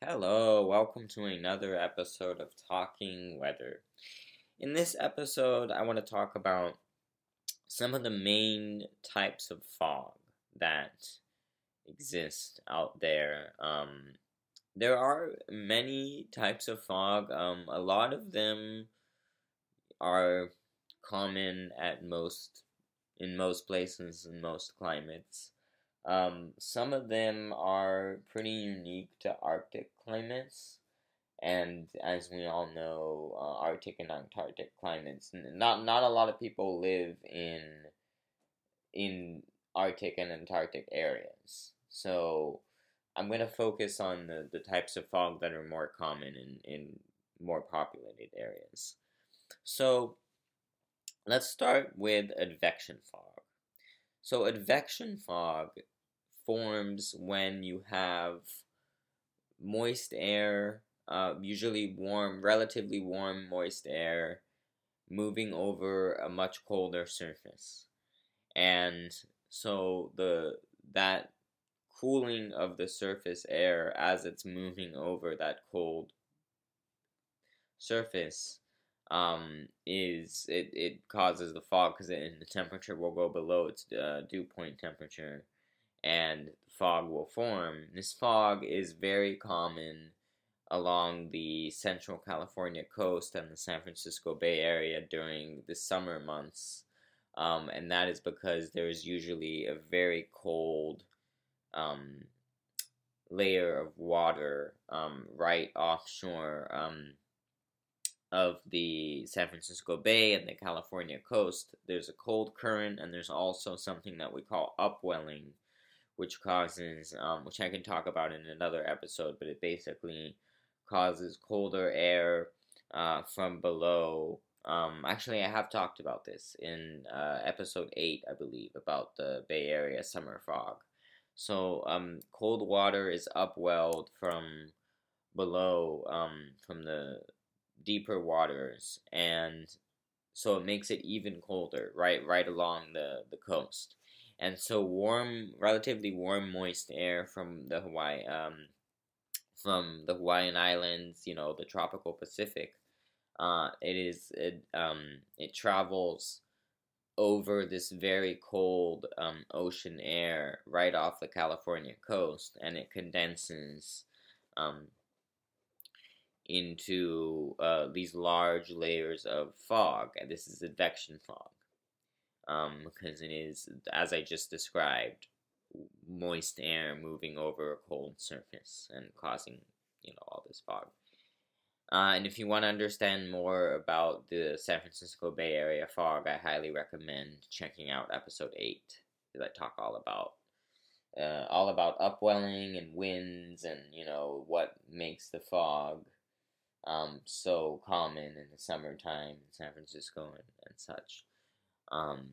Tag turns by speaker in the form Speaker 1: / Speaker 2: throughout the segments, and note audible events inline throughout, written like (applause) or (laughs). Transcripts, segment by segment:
Speaker 1: Hello, welcome to another episode of Talking Weather. In this episode, I want to talk about some of the main types of fog that exist out there. Um, there are many types of fog. Um, a lot of them are common at most in most places in most climates. Um, some of them are pretty unique to Arctic climates, and as we all know, uh, Arctic and Antarctic climates. Not not a lot of people live in in Arctic and Antarctic areas. So I'm going to focus on the, the types of fog that are more common in, in more populated areas. So let's start with advection fog. So advection fog forms when you have moist air, uh, usually warm, relatively warm, moist air, moving over a much colder surface, and so the that cooling of the surface air as it's moving over that cold surface um, is it, it causes the fog because the temperature will go below its uh, dew point temperature and fog will form. This fog is very common along the central California coast and the San Francisco Bay Area during the summer months. Um, and that is because there's usually a very cold um, layer of water um, right offshore um, of the San Francisco Bay and the California coast. There's a cold current, and there's also something that we call upwelling which causes, um, which I can talk about in another episode, but it basically causes colder air uh, from below. Um, actually, I have talked about this in uh, episode 8, I believe, about the Bay Area summer fog. So, um, cold water is upwelled from below, um, from the deeper waters, and so it makes it even colder, right, right along the, the coast and so warm, relatively warm, moist air from the Hawaii, um, from the Hawaiian Islands, you know, the tropical Pacific. Uh, it is it um it travels over this very cold um, ocean air right off the California coast, and it condenses um, into uh, these large layers of fog, and this is advection fog um, because it is, as I just described, moist air moving over a cold surface and causing, you know, all this fog. Uh, and if you want to understand more about the San Francisco Bay Area fog, I highly recommend checking out episode 8, because I talk all about uh, all about upwelling and winds and, you know, what makes the fog um, so common in the summertime in San Francisco and, and such. Um,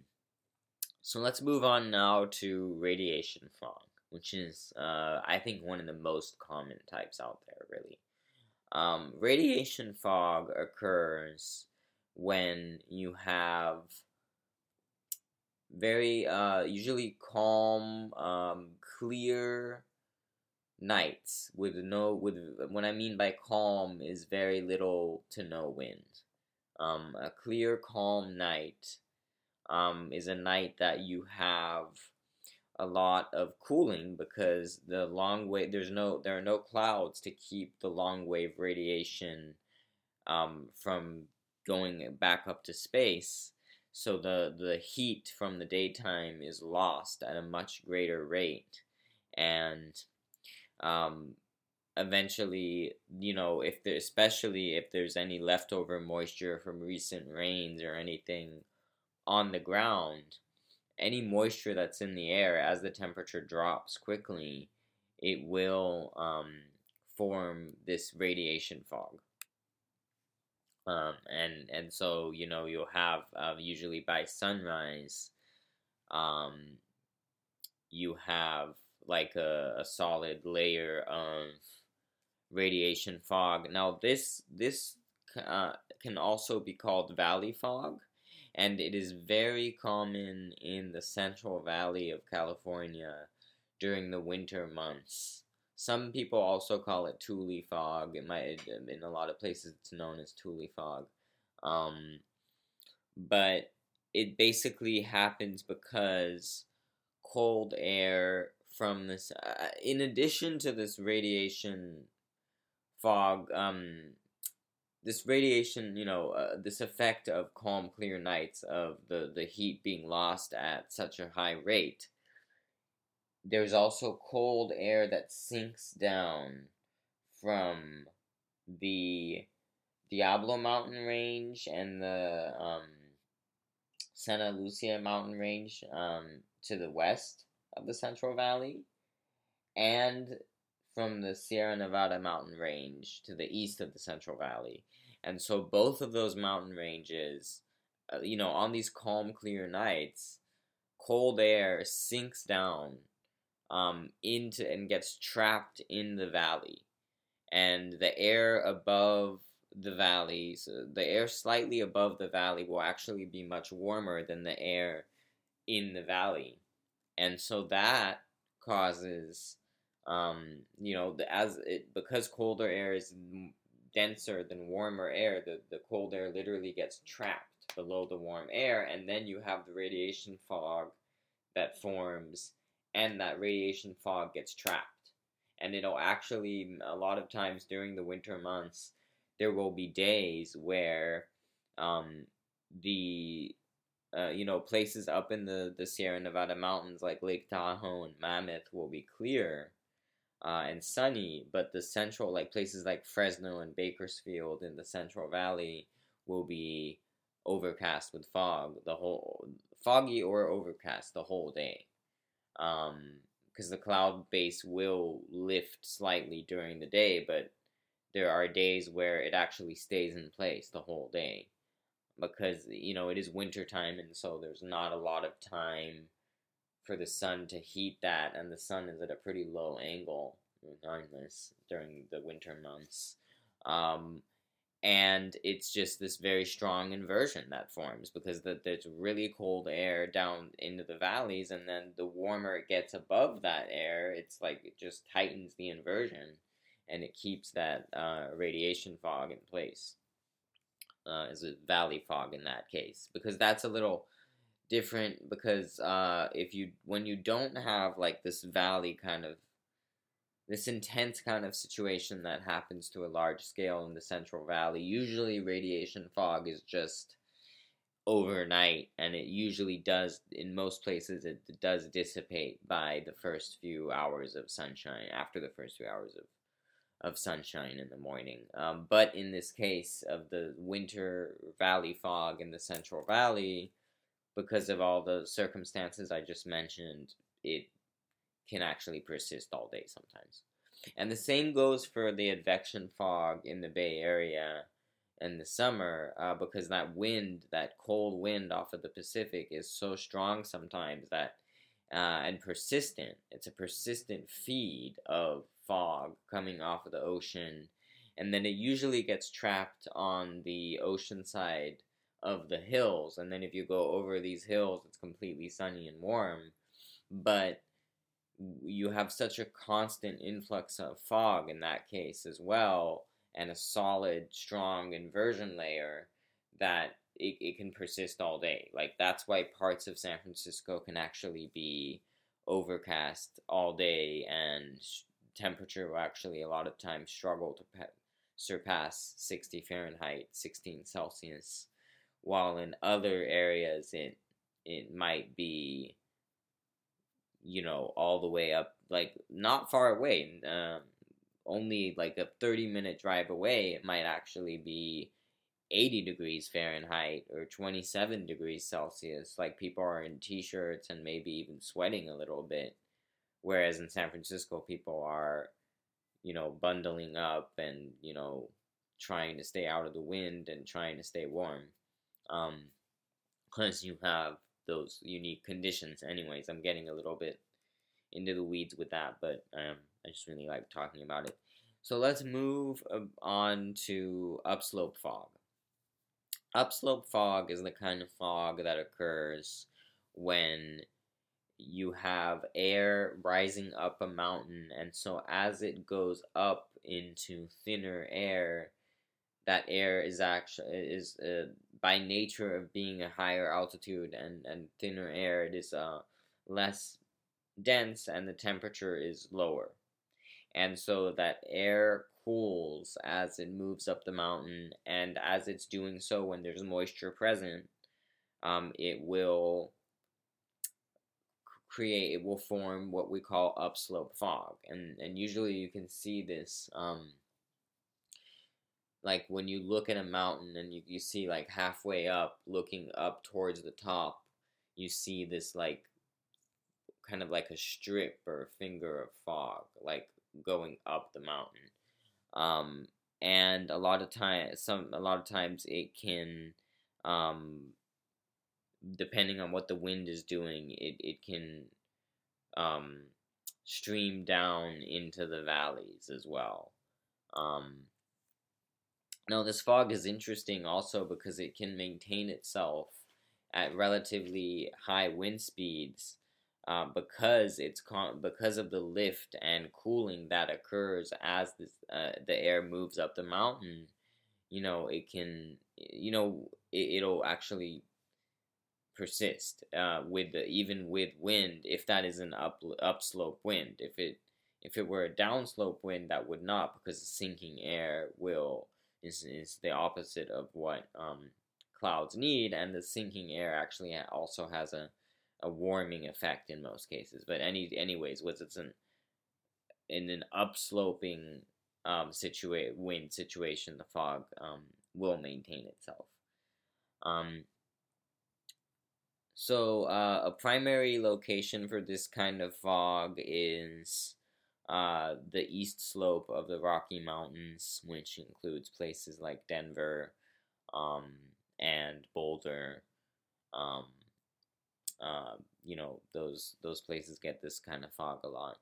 Speaker 1: so let's move on now to radiation fog, which is, uh, I think, one of the most common types out there, really. Um, radiation fog occurs when you have very, uh, usually calm, um, clear nights with no with what I mean by calm is very little to no wind. Um, a clear, calm night um, is a night that you have a lot of cooling because the long wave there's no there are no clouds to keep the long wave radiation um, from going back up to space. So the the heat from the daytime is lost at a much greater rate. And um, eventually you know if there especially if there's any leftover moisture from recent rains or anything on the ground, any moisture that's in the air as the temperature drops quickly, it will um, form this radiation fog. Um, and and so you know you'll have uh, usually by sunrise, um, you have like a, a solid layer of radiation fog. Now this this uh, can also be called valley fog and it is very common in the Central Valley of California during the winter months. Some people also call it Tule fog. It might in a lot of places it's known as Tule fog. Um, but it basically happens because cold air from this, uh, in addition to this radiation fog, um, this radiation, you know, uh, this effect of calm, clear nights of the, the heat being lost at such a high rate. There's also cold air that sinks down from the Diablo mountain range and the um, Santa Lucia mountain range um, to the west of the Central Valley, and from the Sierra Nevada mountain range to the east of the Central Valley. And so both of those mountain ranges, uh, you know, on these calm, clear nights, cold air sinks down um, into and gets trapped in the valley. And the air above the valleys, the air slightly above the valley will actually be much warmer than the air in the valley. And so that causes, um, you know, as it, because colder air is denser than warmer air, the, the cold air literally gets trapped below the warm air, and then you have the radiation fog that forms, and that radiation fog gets trapped. And it'll actually, a lot of times during the winter months, there will be days where um, the uh, you know places up in the the Sierra Nevada mountains like Lake Tahoe and Mammoth will be clear uh, and sunny, but the central like places like Fresno and Bakersfield in the Central Valley will be overcast with fog the whole foggy or overcast the whole day. Because um, the cloud base will lift slightly during the day but there are days where it actually stays in place the whole day. Because you know it is winter time and so there's not a lot of time for the sun to heat that and the sun is at a pretty low angle regardless during the winter months um, and it's just this very strong inversion that forms because the, there's really cold air down into the valleys and then the warmer it gets above that air it's like it just tightens the inversion and it keeps that uh, radiation fog in place. Uh, is a valley fog in that case because that's a little different because uh, if you when you don't have like this valley kind of this intense kind of situation that happens to a large scale in the central valley usually radiation fog is just overnight and it usually does in most places it does dissipate by the first few hours of sunshine after the first few hours of of sunshine in the morning. Um, but in this case of the winter valley fog in the Central Valley, because of all the circumstances I just mentioned, it can actually persist all day sometimes. And the same goes for the advection fog in the Bay Area in the summer, uh, because that wind, that cold wind off of the Pacific, is so strong sometimes that uh, and persistent. It's a persistent feed of fog coming off of the ocean, and then it usually gets trapped on the ocean side of the hills. And then if you go over these hills, it's completely sunny and warm. But you have such a constant influx of fog in that case as well, and a solid, strong inversion layer that it, it can persist all day. Like that's why parts of San Francisco can actually be overcast all day and temperature will actually a lot of times struggle to pe- surpass 60 Fahrenheit, 16 Celsius, while in other areas it it might be you know all the way up like not far away um, only like a 30 minute drive away it might actually be 80 degrees Fahrenheit or 27 degrees Celsius. Like people are in t shirts and maybe even sweating a little bit. Whereas in San Francisco, people are, you know, bundling up and, you know, trying to stay out of the wind and trying to stay warm. Um, because you have those unique conditions. Anyways, I'm getting a little bit into the weeds with that, but um, I just really like talking about it. So let's move on to upslope fog. Upslope fog is the kind of fog that occurs when you have air rising up a mountain, and so as it goes up into thinner air, that air is actually is uh, by nature of being a higher altitude and and thinner air, it is uh less dense and the temperature is lower, and so that air cools as it moves up the mountain, and as it's doing so when there's moisture present, um, it will create it will form what we call upslope fog. And and usually you can see this um like when you look at a mountain and you, you see like halfway up looking up towards the top you see this like kind of like a strip or a finger of fog like going up the mountain um and a lot of times some a lot of times it can um depending on what the wind is doing, it, it can um, stream down into the valleys as well. Um, now, this fog is interesting also because it can maintain itself at relatively high wind speeds uh, because it's con- because of the lift and cooling that occurs as this, uh, the air moves up the mountain. You know, it can, you know, it, it'll actually persist uh, with the, even with wind if that is an up upslope wind. If it if it were a downslope wind, that would not because the sinking air will is is the opposite of what um, clouds need, and the sinking air actually also has a a warming effect in most cases. But any anyways, was it's an in an upsloping um, situa- wind situation, the fog um, will maintain itself. Um, so, uh, a primary location for this kind of fog is uh, the east slope of the Rocky Mountains, which includes places like Denver um, and Boulder. Um, uh, you know, those those places get this kind of fog a lot.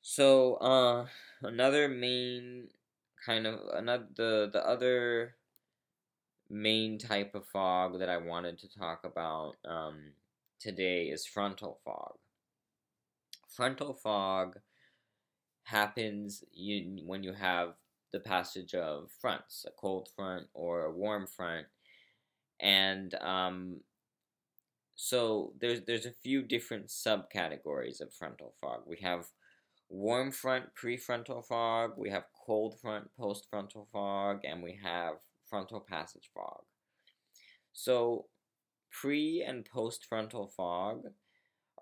Speaker 1: So, uh, another main kind of another the the other main type of fog that I wanted to talk about um, today is frontal fog. Frontal fog happens you, when you have the passage of fronts, a cold front or a warm front, and um, so there's there's a few different subcategories of frontal fog. We have warm front prefrontal fog, we have cold front postfrontal fog, and we have frontal passage fog. So, pre and post frontal fog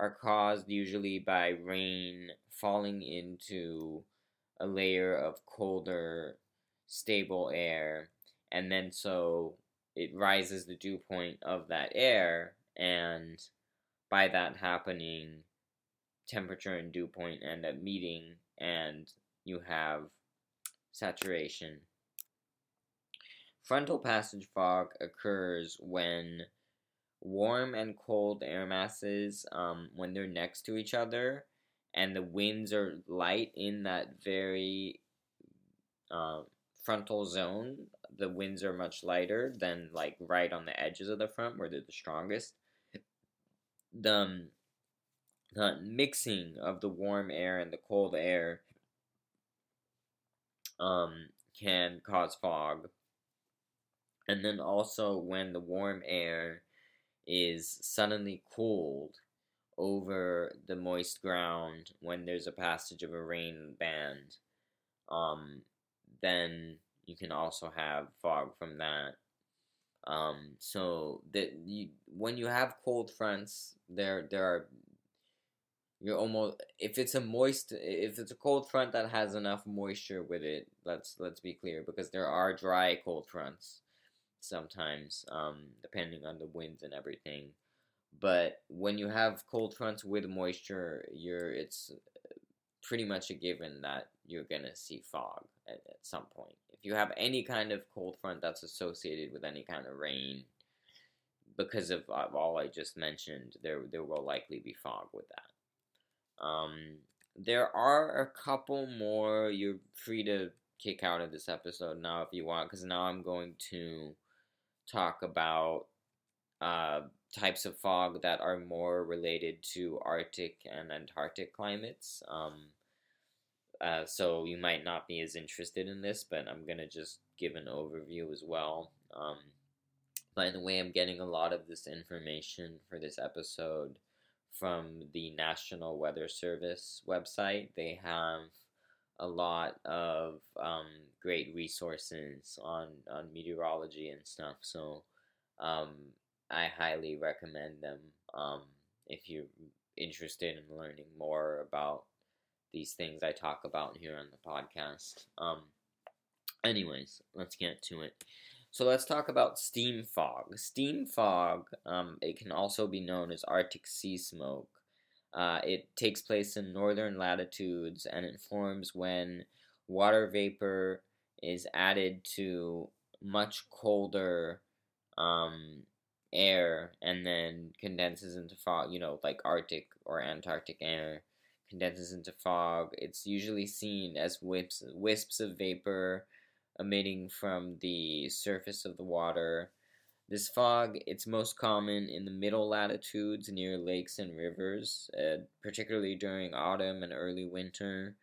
Speaker 1: are caused usually by rain falling into a layer of colder, stable air, and then so it rises the dew point of that air, and by that happening, temperature and dew point end up meeting, and you have saturation. Frontal passage fog occurs when warm and cold air masses, um, when they're next to each other, and the winds are light in that very uh, frontal zone. The winds are much lighter than like right on the edges of the front where they're the strongest. The, um, the mixing of the warm air and the cold air um, can cause fog and then also when the warm air is suddenly cooled over the moist ground when there's a passage of a rain band, um, then you can also have fog from that. Um, so that you when you have cold fronts, there there are you're almost if it's a moist if it's a cold front that has enough moisture with it. Let's let's be clear because there are dry cold fronts sometimes, um, depending on the winds and everything. But when you have cold fronts with moisture, you're it's pretty much a given that you're gonna see fog at, at some point. If you have any kind of cold front that's associated with any kind of rain, because of all I just mentioned, there there will likely be fog with that. Um, there are a couple more. You're free to kick out of this episode now if you want, because now I'm going to talk about uh, types of fog that are more related to Arctic and Antarctic climates. Um, uh, so you might not be as interested in this, but I'm gonna just give an overview as well. Um, by the way, I'm getting a lot of this information for this episode from the National Weather Service website. They have a lot of um, great resources on on meteorology and stuff. So um, I highly recommend them um, if you're interested in learning more about these things I talk about here on the podcast. Um, anyways, let's get to it. So let's talk about steam fog. Steam fog, um, it can also be known as Arctic sea smoke. Uh, it takes place in northern latitudes and it forms when water vapor is added to much colder um, air and then condenses into fog, you know, like Arctic or Antarctic air condenses into fog. It's usually seen as wisps, wisps of vapor emitting from the surface of the water this fog, it's most common in the middle latitudes near lakes and rivers, uh, particularly during autumn and early winter.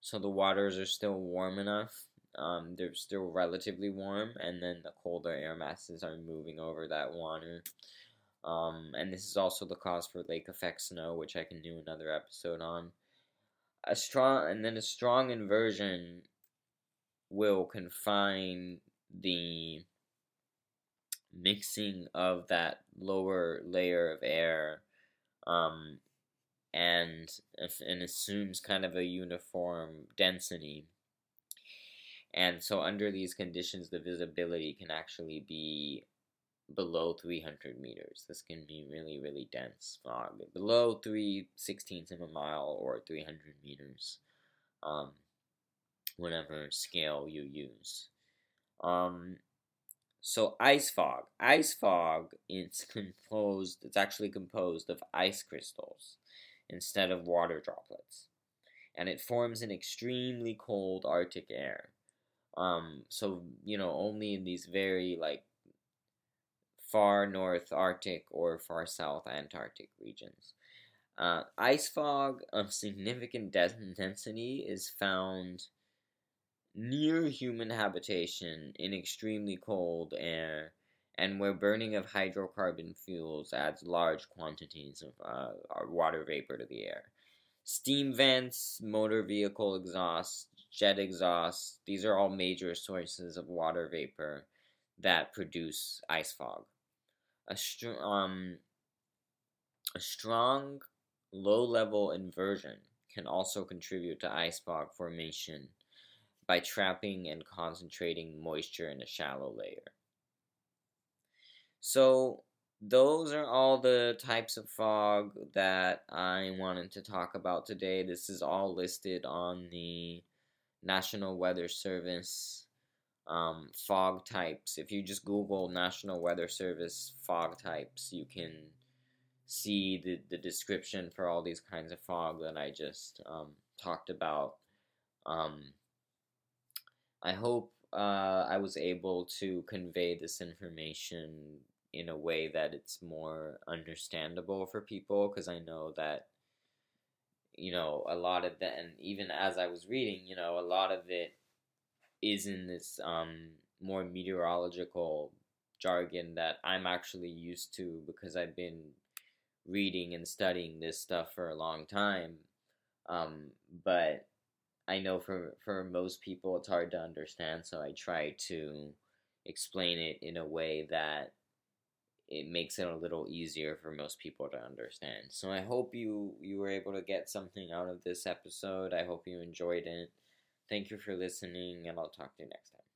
Speaker 1: So the waters are still warm enough. Um, they're still relatively warm, and then the colder air masses are moving over that water. Um, and this is also the cause for lake effect snow, which I can do another episode on. A strong and then a strong inversion will confine the mixing of that lower layer of air um, and and assumes kind of a uniform density. And so under these conditions, the visibility can actually be below 300 meters. This can be really, really dense fog. Below 3 sixteenths of a mile or 300 meters, um, whatever scale you use. Um, so ice fog. Ice fog is (laughs) composed it's actually composed of ice crystals instead of water droplets. And it forms in extremely cold Arctic air. Um so, you know, only in these very like far north Arctic or far south Antarctic regions. Uh, ice fog of significant (laughs) density is found near human habitation in extremely cold air and where burning of hydrocarbon fuels adds large quantities of uh, water vapor to the air. Steam vents, motor vehicle exhaust, jet exhaust, these are all major sources of water vapor that produce ice fog. A, str- um, a strong low level inversion can also contribute to ice fog formation by trapping and concentrating moisture in a shallow layer. So, those are all the types of fog that I wanted to talk about today. This is all listed on the National Weather Service um, fog types. If you just Google National Weather Service fog types, you can see the, the description for all these kinds of fog that I just um, talked about. Um, I hope uh, I was able to convey this information in a way that it's more understandable for people because I know that you know a lot of that and even as I was reading you know a lot of it is in this um, more meteorological jargon that I'm actually used to because I've been reading and studying this stuff for a long time. Um, but I know for for most people it's hard to understand, so I try to explain it in a way that it makes it a little easier for most people to understand. So I hope you you were able to get something out of this episode. I hope you enjoyed it. Thank you for listening and I'll talk to you next time.